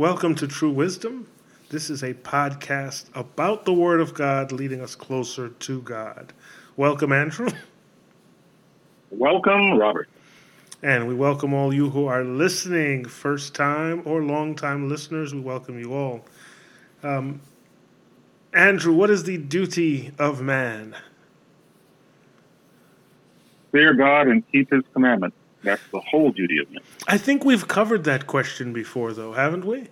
Welcome to True Wisdom. This is a podcast about the Word of God leading us closer to God. Welcome, Andrew. Welcome, Robert. And we welcome all you who are listening, first time or long time listeners. We welcome you all. Um, Andrew, what is the duty of man? Fear God and keep his commandments. That's the whole duty of man. I think we've covered that question before, though, haven't we?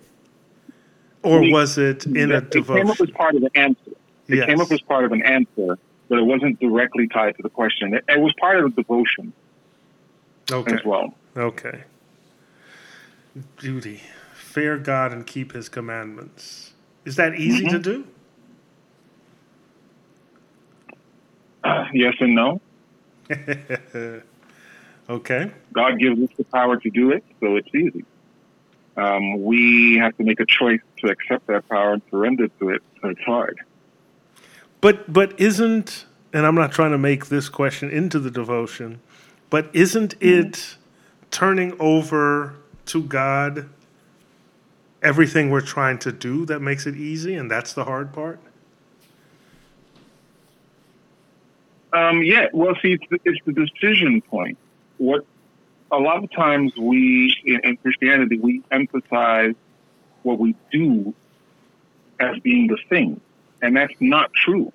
Or we, was it in a devotion? It came up as part of an answer. It yes. came up as part of an answer, but it wasn't directly tied to the question. It, it was part of the devotion okay. as well. Okay. Duty. Fear God and keep his commandments. Is that easy mm-hmm. to do? Uh, yes and no. okay. God gives us the power to do it, so it's easy. Um, we have to make a choice to accept that power and surrender to it, so it's hard. But but isn't and I'm not trying to make this question into the devotion, but isn't mm-hmm. it turning over to God everything we're trying to do that makes it easy and that's the hard part? Um, yeah, well, see, it's the, it's the decision point. What a lot of times we in, in Christianity we emphasize what we do as being the thing, and that's not true.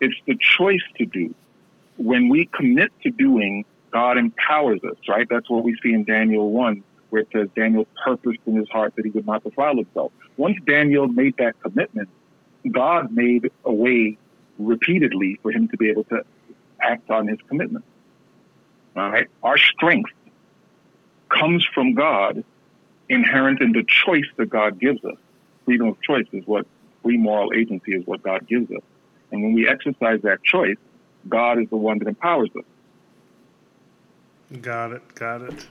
It's the choice to do. When we commit to doing, God empowers us. Right? That's what we see in Daniel one, where it says Daniel purposed in his heart that he would not defile himself. Once Daniel made that commitment, God made a way repeatedly for him to be able to act on his commitment. All right? Our strength comes from God, inherent in the choice that God gives us. Freedom of choice is what free moral agency is what God gives us. And when we exercise that choice, God is the one that empowers us. Got it. Got it.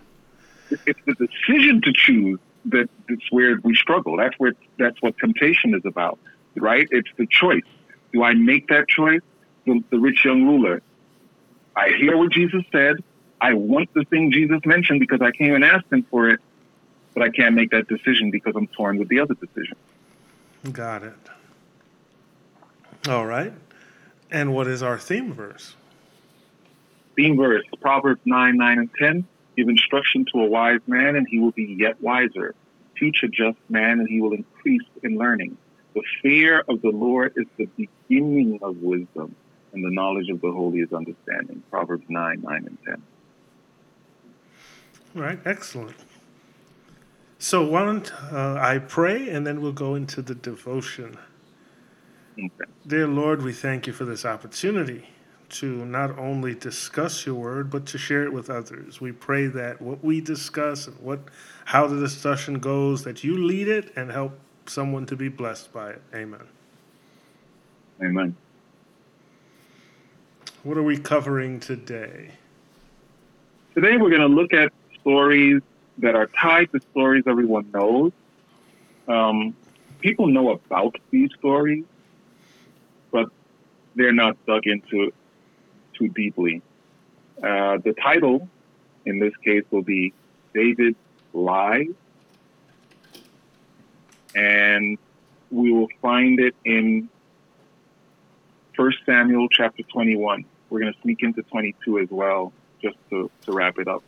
It's the decision to choose that that's where we struggle. That's where that's what temptation is about, right? It's the choice. Do I make that choice? The, the rich young ruler I hear what Jesus said. I want the thing Jesus mentioned because I came and asked him for it, but I can't make that decision because I'm torn with the other decision. Got it. All right. And what is our theme verse? Theme verse Proverbs 9, 9, and 10. Give instruction to a wise man, and he will be yet wiser. Teach a just man, and he will increase in learning. The fear of the Lord is the beginning of wisdom and the knowledge of the holy is understanding. Proverbs 9, 9, and 10. All right, excellent. So why don't uh, I pray and then we'll go into the devotion. Okay. Dear Lord, we thank you for this opportunity to not only discuss your word but to share it with others. We pray that what we discuss and what how the discussion goes that you lead it and help someone to be blessed by it. Amen. Amen. What are we covering today? Today we're going to look at stories that are tied to stories everyone knows. Um, people know about these stories, but they're not dug into too deeply. Uh, the title in this case will be David's Lies, and we will find it in First Samuel chapter 21. We're going to sneak into 22 as well, just to, to wrap it up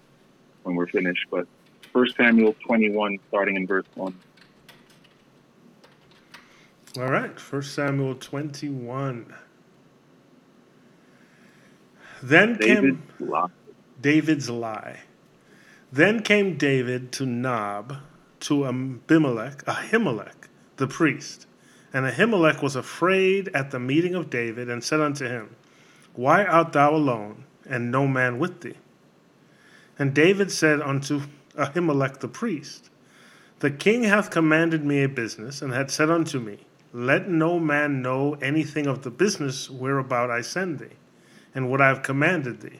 when we're finished. But First Samuel 21, starting in verse 1. All right, First Samuel 21. Then David's came lie. David's lie. Then came David to Nob, to Abimelech, Ahimelech, the priest and Ahimelech was afraid at the meeting of David, and said unto him, Why art thou alone, and no man with thee? And David said unto Ahimelech the priest, The king hath commanded me a business, and hath said unto me, Let no man know anything of the business whereabout I send thee, and what I have commanded thee.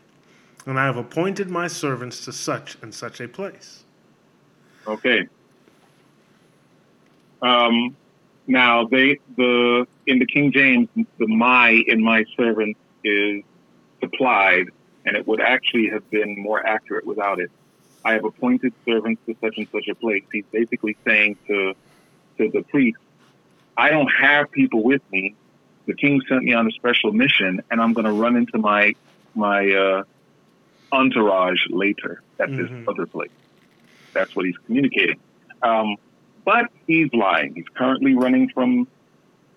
And I have appointed my servants to such and such a place. Okay. Um, now, they the in the King James, the my in my servant is supplied, and it would actually have been more accurate without it. I have appointed servants to such and such a place. He's basically saying to to the priest, I don't have people with me. The king sent me on a special mission, and I'm going to run into my my uh, entourage later at mm-hmm. this other place. That's what he's communicating. Um, but he's lying. He's currently running from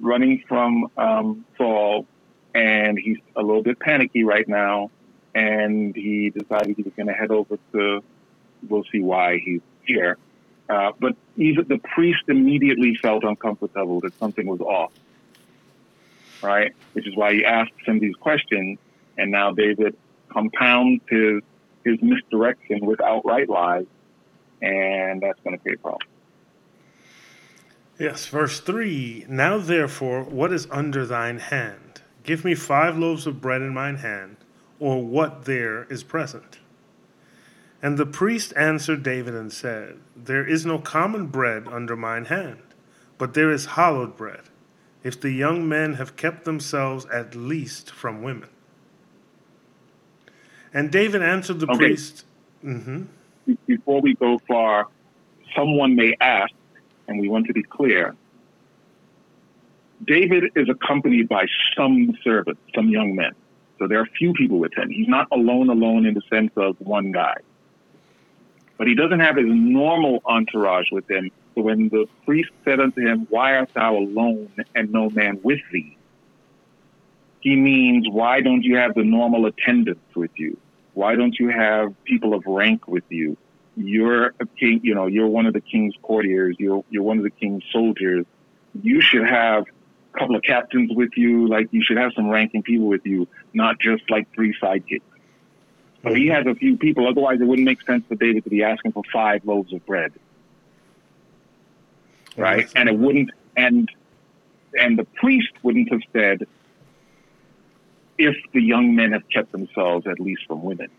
running from um, Saul, and he's a little bit panicky right now. And he decided he was going to head over to. We'll see why he's here. Uh, but even the priest immediately felt uncomfortable that something was off, right? Which is why he asks him these questions, and now David compounds his his misdirection with outright lies, and that's going to create problems. Yes, verse 3 Now therefore, what is under thine hand? Give me five loaves of bread in mine hand, or what there is present. And the priest answered David and said, There is no common bread under mine hand, but there is hallowed bread, if the young men have kept themselves at least from women. And David answered the okay. priest. Mm-hmm. Before we go far, someone may ask, and we want to be clear David is accompanied by some servants, some young men. So there are few people with him. He's not alone, alone in the sense of one guy but he doesn't have his normal entourage with him. So when the priest said unto him, Why art thou alone and no man with thee? He means, Why don't you have the normal attendants with you? Why don't you have people of rank with you? You're a king, you know, you're one of the king's courtiers, you're, you're one of the king's soldiers. You should have couple of captains with you, like you should have some ranking people with you, not just like three sidekicks. So he has a few people. Otherwise, it wouldn't make sense for David to be asking for five loaves of bread, right? And it wouldn't, and and the priest wouldn't have said if the young men have kept themselves at least from women.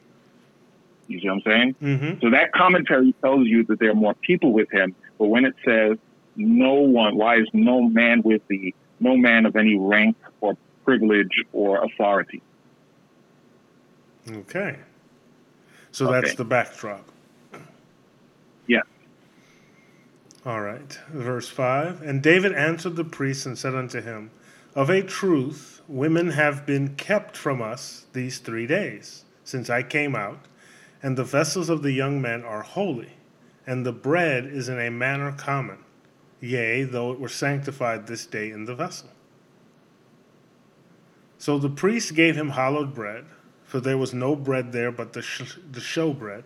You see what I'm saying? Mm-hmm. So that commentary tells you that there are more people with him. But when it says no one, why is no man with thee? No man of any rank or privilege or authority. Okay. So okay. that's the backdrop. Yeah. All right. Verse 5 And David answered the priest and said unto him, Of a truth, women have been kept from us these three days, since I came out, and the vessels of the young men are holy, and the bread is in a manner common, yea, though it were sanctified this day in the vessel. So the priest gave him hallowed bread for there was no bread there but the, sh- the show bread.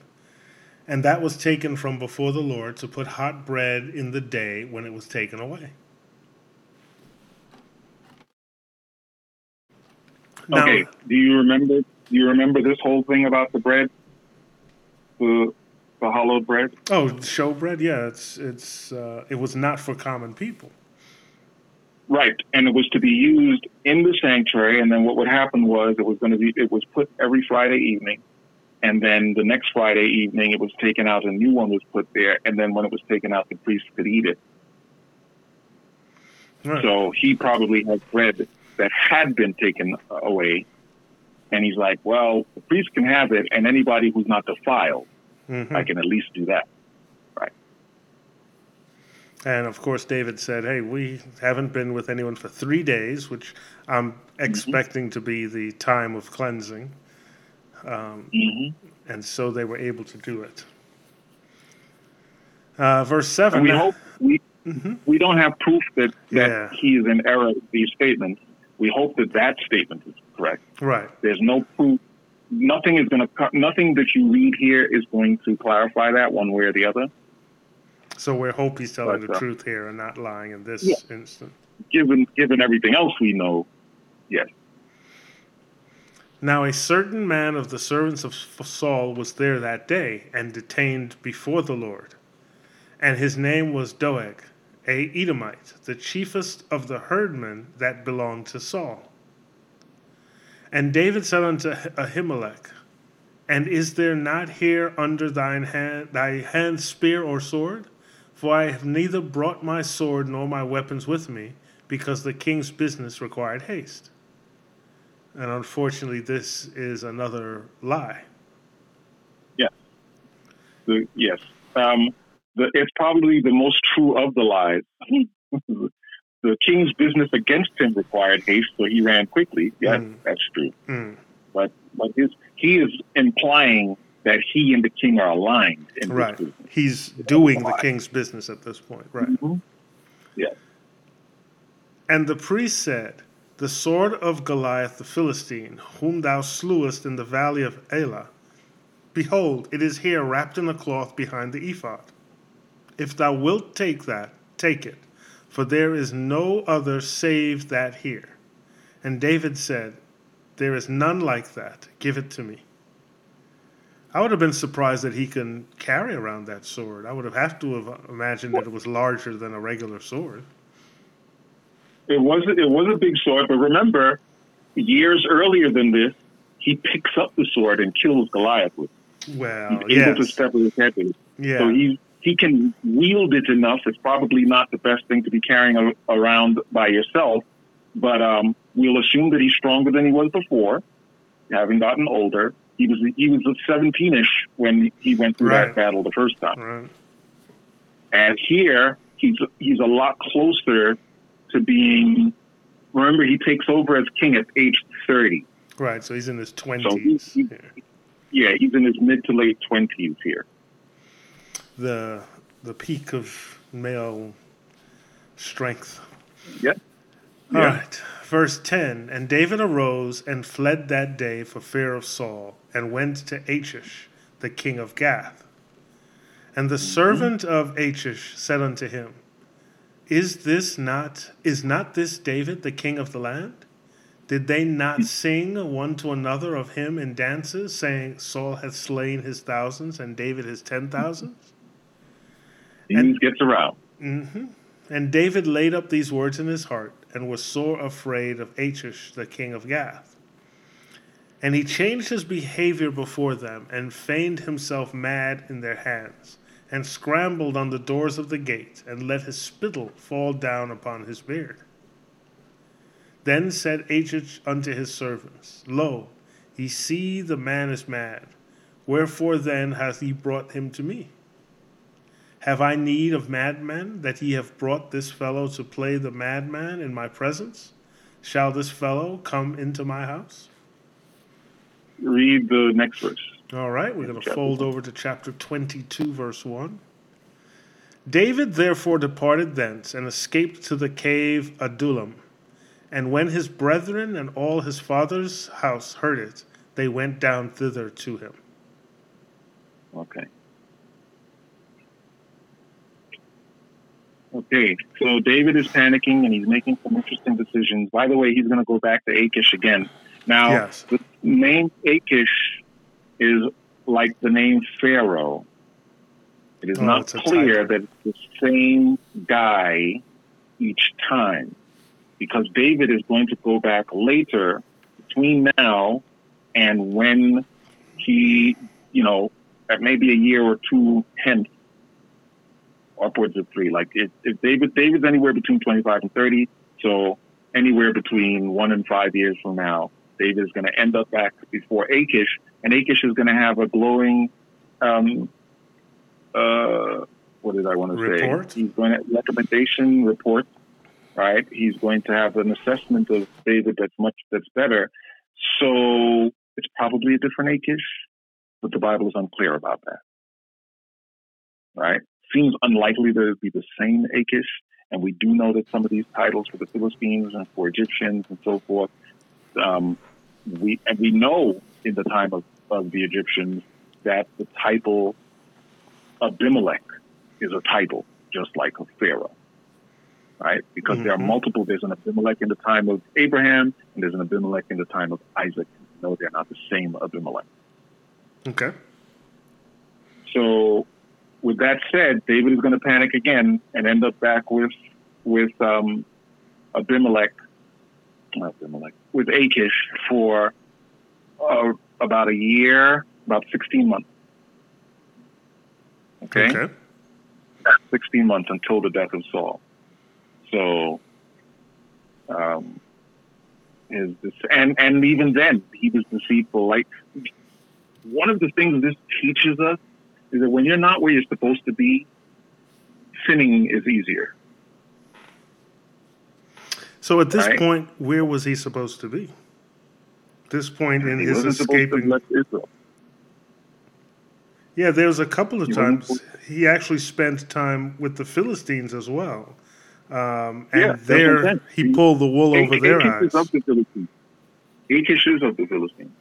And that was taken from before the Lord to put hot bread in the day when it was taken away. Now, okay. Do you remember? Do you remember this whole thing about the bread, the hollowed bread? Oh, show bread. Yeah, it's it's uh, it was not for common people. Right, and it was to be used in the sanctuary. And then what would happen was it was going to be it was put every Friday evening, and then the next Friday evening it was taken out. A new one was put there, and then when it was taken out, the priest could eat it. Right. So he probably had bread that had been taken away, and he's like, "Well, the priest can have it, and anybody who's not defiled, mm-hmm. I can at least do that." Right. And of course, David said, Hey, we haven't been with anyone for three days, which I'm mm-hmm. expecting to be the time of cleansing. Um, mm-hmm. And so they were able to do it. Uh, verse 7. And we hope we, mm-hmm. we don't have proof that, that yeah. he is in error with these statements. We hope that that statement is correct. Right. There's no proof. Nothing is going to, nothing that you read here is going to clarify that one way or the other. So we hope he's telling but, the uh, truth here and not lying in this yeah. instant. Given given everything else we know, yes. Now a certain man of the servants of Saul was there that day and detained before the Lord, and his name was Doeg, a Edomite, the chiefest of the herdmen that belonged to Saul. And David said unto Ahimelech, And is there not here under thine hand thy hand spear or sword? For I have neither brought my sword nor my weapons with me, because the king's business required haste. And unfortunately, this is another lie. Yes. The, yes. Um, the, it's probably the most true of the lies. the king's business against him required haste, so he ran quickly. Yes, mm. that's true. Mm. But but his he is implying that he and the king are aligned. right. He's doing the king's business at this point. Right. Mm-hmm. Yes. And the priest said, The sword of Goliath the Philistine, whom thou slewest in the valley of Elah, behold, it is here wrapped in a cloth behind the ephod. If thou wilt take that, take it, for there is no other save that here. And David said, There is none like that. Give it to me. I would have been surprised that he can carry around that sword. I would have had to have imagined that it was larger than a regular sword. It was it was a big sword, but remember, years earlier than this, he picks up the sword and kills Goliath with. It. Well, he's able to step with his head. Yeah. So he he can wield it enough. It's probably not the best thing to be carrying a, around by yourself, but um, we'll assume that he's stronger than he was before, having gotten older. He was he was 17ish when he went through right. that battle the first time, right. and here he's he's a lot closer to being. Remember, he takes over as king at age 30. Right, so he's in his 20s. So he, he, yeah, he's in his mid to late 20s here the the peak of male strength. Yep. All yeah. right. Verse 10 And David arose and fled that day for fear of Saul, and went to Achish, the king of Gath. And the mm-hmm. servant of Achish said unto him, Is this not is not this David the king of the land? Did they not sing one to another of him in dances, saying, Saul hath slain his thousands and David his ten thousands? He and, gets around. Mm-hmm. And David laid up these words in his heart and was sore afraid of Achish, the king of Gath. And he changed his behavior before them and feigned himself mad in their hands, and scrambled on the doors of the gate, and let his spittle fall down upon his beard. Then said Achish unto his servants, Lo, ye see the man is mad. Wherefore then hath he brought him to me? Have I need of madmen, that ye have brought this fellow to play the madman in my presence? Shall this fellow come into my house? Read the next verse. All right, we're going to fold over to chapter 22, verse 1. David therefore departed thence and escaped to the cave Adullam. And when his brethren and all his father's house heard it, they went down thither to him. Okay. Okay, so David is panicking and he's making some interesting decisions. By the way, he's going to go back to Achish again. Now, yes. the name Achish is like the name Pharaoh. It is oh, not clear that it's the same guy each time because David is going to go back later between now and when he, you know, at maybe a year or two hence upwards of three. Like if, if David David's anywhere between 25 and 30, so anywhere between one and five years from now, David is going to end up back before Achish, and Achish is going to have a glowing, um, uh, what did I want to report? say? He's going to recommendation report, right? He's going to have an assessment of David that's much that's better. So it's probably a different Achish, but the Bible is unclear about that, right? Seems unlikely that it would be the same Achish. And we do know that some of these titles for the Philistines and for Egyptians and so forth, um, we and we know in the time of, of the Egyptians that the title Abimelech is a title just like a Pharaoh, right? Because mm-hmm. there are mm-hmm. multiple. There's an Abimelech in the time of Abraham, and there's an Abimelech in the time of Isaac. No, they're not the same Abimelech. Okay. So with that said, David is going to panic again and end up back with with um, Abimelech, not Abimelech, with Achish for uh, about a year, about 16 months. Okay? okay. 16 months until the death of Saul. So, um, his, and, and even then, he was deceitful. Like, one of the things this teaches us is that when you're not where you're supposed to be, sinning is easier. So at this right? point, where was he supposed to be? This point in he his escaping. Yeah, there was a couple of he times he actually spent time with the Philistines as well. Um, and yeah, there he pulled the wool over eight, their eight eyes. Of the Philistines. Of the Philistines.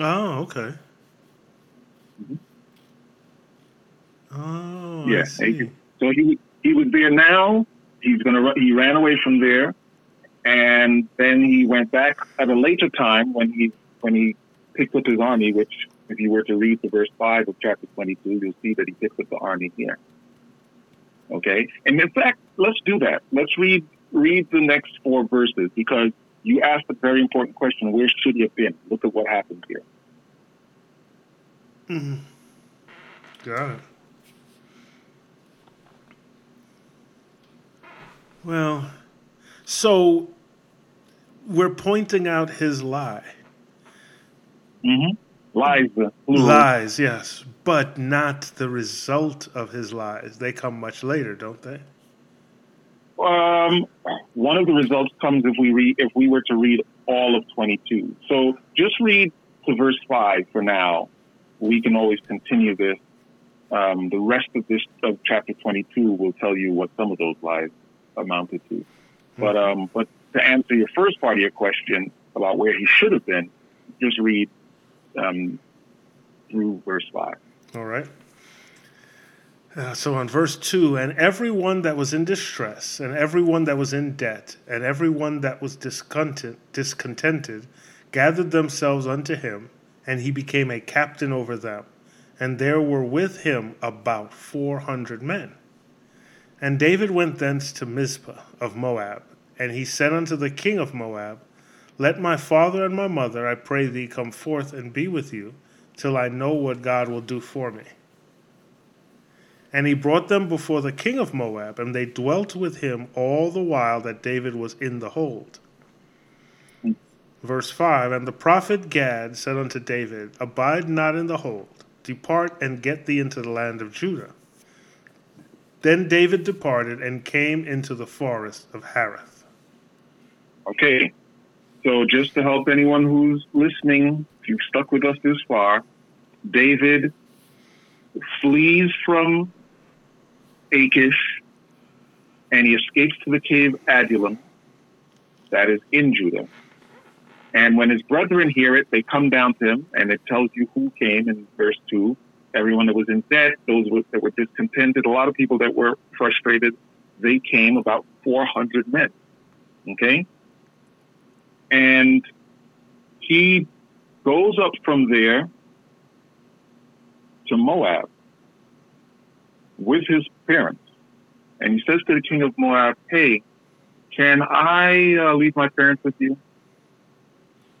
Oh, okay. Mm-hmm. Oh, yeah. So he he was there now. He's gonna he ran away from there, and then he went back at a later time when he when he picked up his army. Which, if you were to read the verse five of chapter twenty two, you'll see that he picked up the army here. Okay, and in fact, let's do that. Let's read read the next four verses because you asked a very important question: Where should he have been? Look at what happened here. Mm-hmm. Got it. Well, so we're pointing out his lie. Mm-hmm. Lies. Lies, yes but not the result of his lies. They come much later, don't they? Um, one of the results comes if we read if we were to read all of 22. So just read to verse five for now. We can always continue this. Um, the rest of this of chapter 22 will tell you what some of those lies amounted to. Mm-hmm. But um, but to answer your first part of your question about where he should have been, just read um, through verse five. All right. Uh, so on verse 2 and everyone that was in distress, and everyone that was in debt, and everyone that was discontent, discontented, gathered themselves unto him, and he became a captain over them. And there were with him about four hundred men. And David went thence to Mizpah of Moab, and he said unto the king of Moab, Let my father and my mother, I pray thee, come forth and be with you till I know what God will do for me. And he brought them before the king of Moab, and they dwelt with him all the while that David was in the hold. Verse 5 And the prophet Gad said unto David, Abide not in the hold, depart and get thee into the land of Judah. Then David departed and came into the forest of Hareth. Okay, so just to help anyone who's listening if you've stuck with us this far, David flees from Achish and he escapes to the cave Adullam, that is in Judah. And when his brethren hear it, they come down to him, and it tells you who came in verse 2. Everyone that was in debt, those that were discontented, a lot of people that were frustrated, they came about 400 men. Okay? And he goes up from there to Moab with his parents. And he says to the king of Moab, Hey, can I uh, leave my parents with you?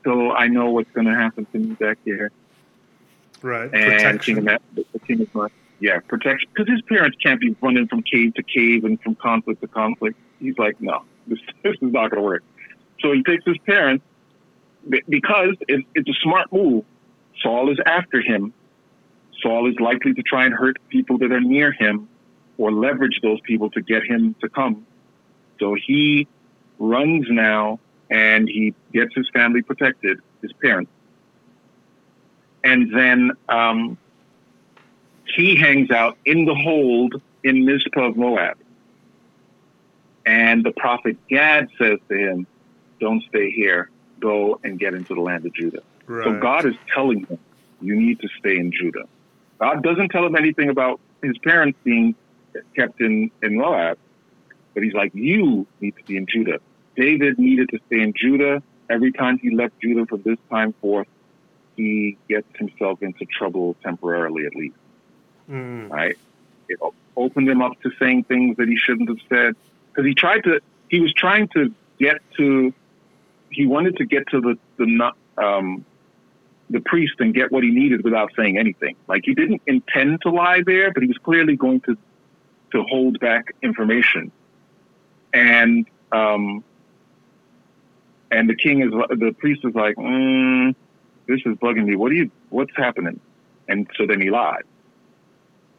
So I know what's going to happen to me back here. Right. And protection. King of, the king of Moab, yeah, protection. Because his parents can't be running from cave to cave and from conflict to conflict. He's like, no, this, this is not going to work. So he takes his parents because it's a smart move. Saul is after him. Saul is likely to try and hurt people that are near him or leverage those people to get him to come. So he runs now and he gets his family protected, his parents. And then um, he hangs out in the hold in Mizpah of Moab. And the prophet Gad says to him, Don't stay here go and get into the land of Judah. Right. So God is telling him, you need to stay in Judah. God doesn't tell him anything about his parents being kept in, in Moab, but he's like, you need to be in Judah. David needed to stay in Judah. Every time he left Judah from this time forth, he gets himself into trouble temporarily, at least. Mm. Right? It opened him up to saying things that he shouldn't have said because he tried to. He was trying to get to he wanted to get to the the um, the priest and get what he needed without saying anything. Like he didn't intend to lie there, but he was clearly going to to hold back information. And um, and the king is the priest is like, mm, this is bugging me. What do you? What's happening? And so then he lied.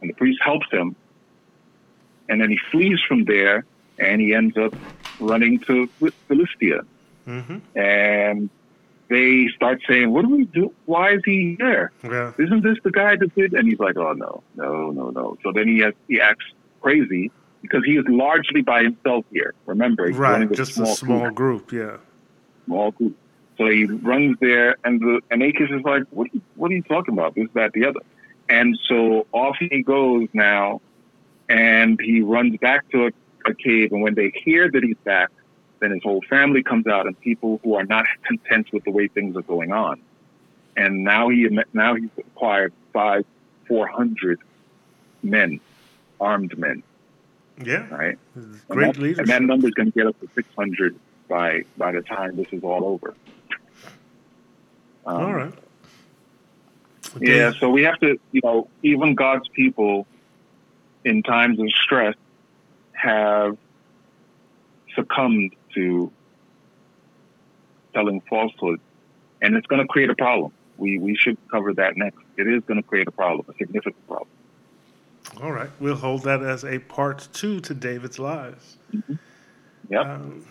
And the priest helps him. and then he flees from there, and he ends up running to Philistia. Mm-hmm. And they start saying, "What do we do? Why is he here? Yeah. Isn't this the guy that did?" And he's like, "Oh no, no, no, no." So then he has, he acts crazy because he is largely by himself here. Remember, right? Just a small, a small group. group, yeah. Small group. So he runs there, and the and Achish is like, "What? Are you, what are you talking about? This, that, the other." And so off he goes now, and he runs back to a, a cave. And when they hear that he's back, then his whole family comes out, and people who are not content with the way things are going on. And now he now he's acquired five, four hundred men, armed men. Yeah, right. Great and that, leadership. And that number is going to get up to six hundred by by the time this is all over. Um, all right. Okay. Yeah, so we have to, you know, even God's people in times of stress have succumbed to telling falsehood, and it's going to create a problem. We we should cover that next. It is going to create a problem, a significant problem. All right, we'll hold that as a part two to David's lies. Mm-hmm. Yep. Um,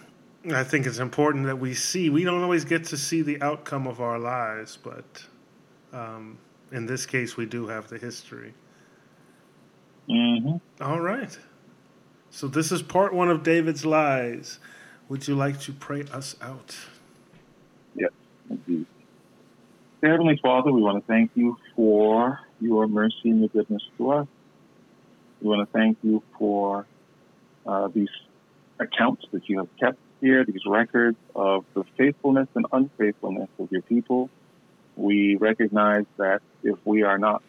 I think it's important that we see. We don't always get to see the outcome of our lives, but um, in this case, we do have the history. Mm-hmm. All right. So this is part one of David's lies. Would you like to pray us out? Yes, indeed. Heavenly Father, we want to thank you for your mercy and your goodness to us. We want to thank you for uh, these accounts that you have kept here, these records of the faithfulness and unfaithfulness of your people. We recognize that if we are not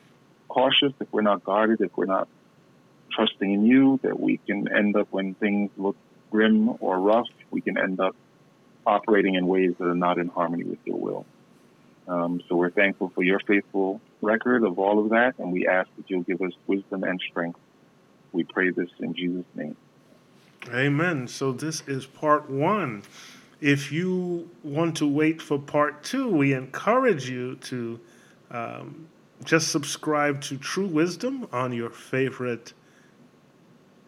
cautious, if we're not guarded, if we're not trusting in you, that we can end up when things look grim or rough, we can end up operating in ways that are not in harmony with your will. Um, so we're thankful for your faithful record of all of that, and we ask that you'll give us wisdom and strength. We pray this in Jesus' name. Amen. So this is part one. If you want to wait for part two, we encourage you to um, just subscribe to True Wisdom on your favorite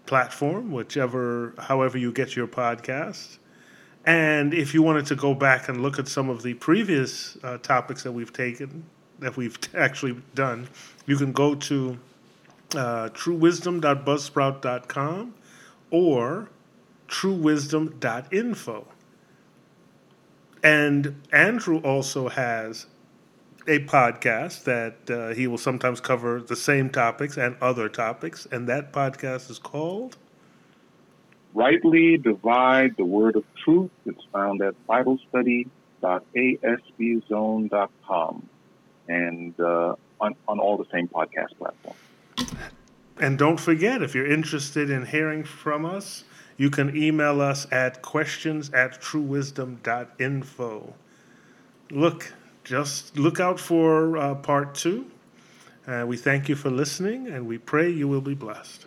platform, whichever, however you get your podcast. And if you wanted to go back and look at some of the previous uh, topics that we've taken, that we've actually done, you can go to uh, truewisdom.buzzsprout.com or truewisdom.info. And Andrew also has a podcast that uh, he will sometimes cover the same topics and other topics, and that podcast is called Rightly Divide the Word of Truth. It's found at BibleStudy.asbzone.com and uh, on, on all the same podcast platforms. And don't forget, if you're interested in hearing from us, you can email us at questions at truewisdom.info. Look, just look out for uh, part two. Uh, we thank you for listening, and we pray you will be blessed.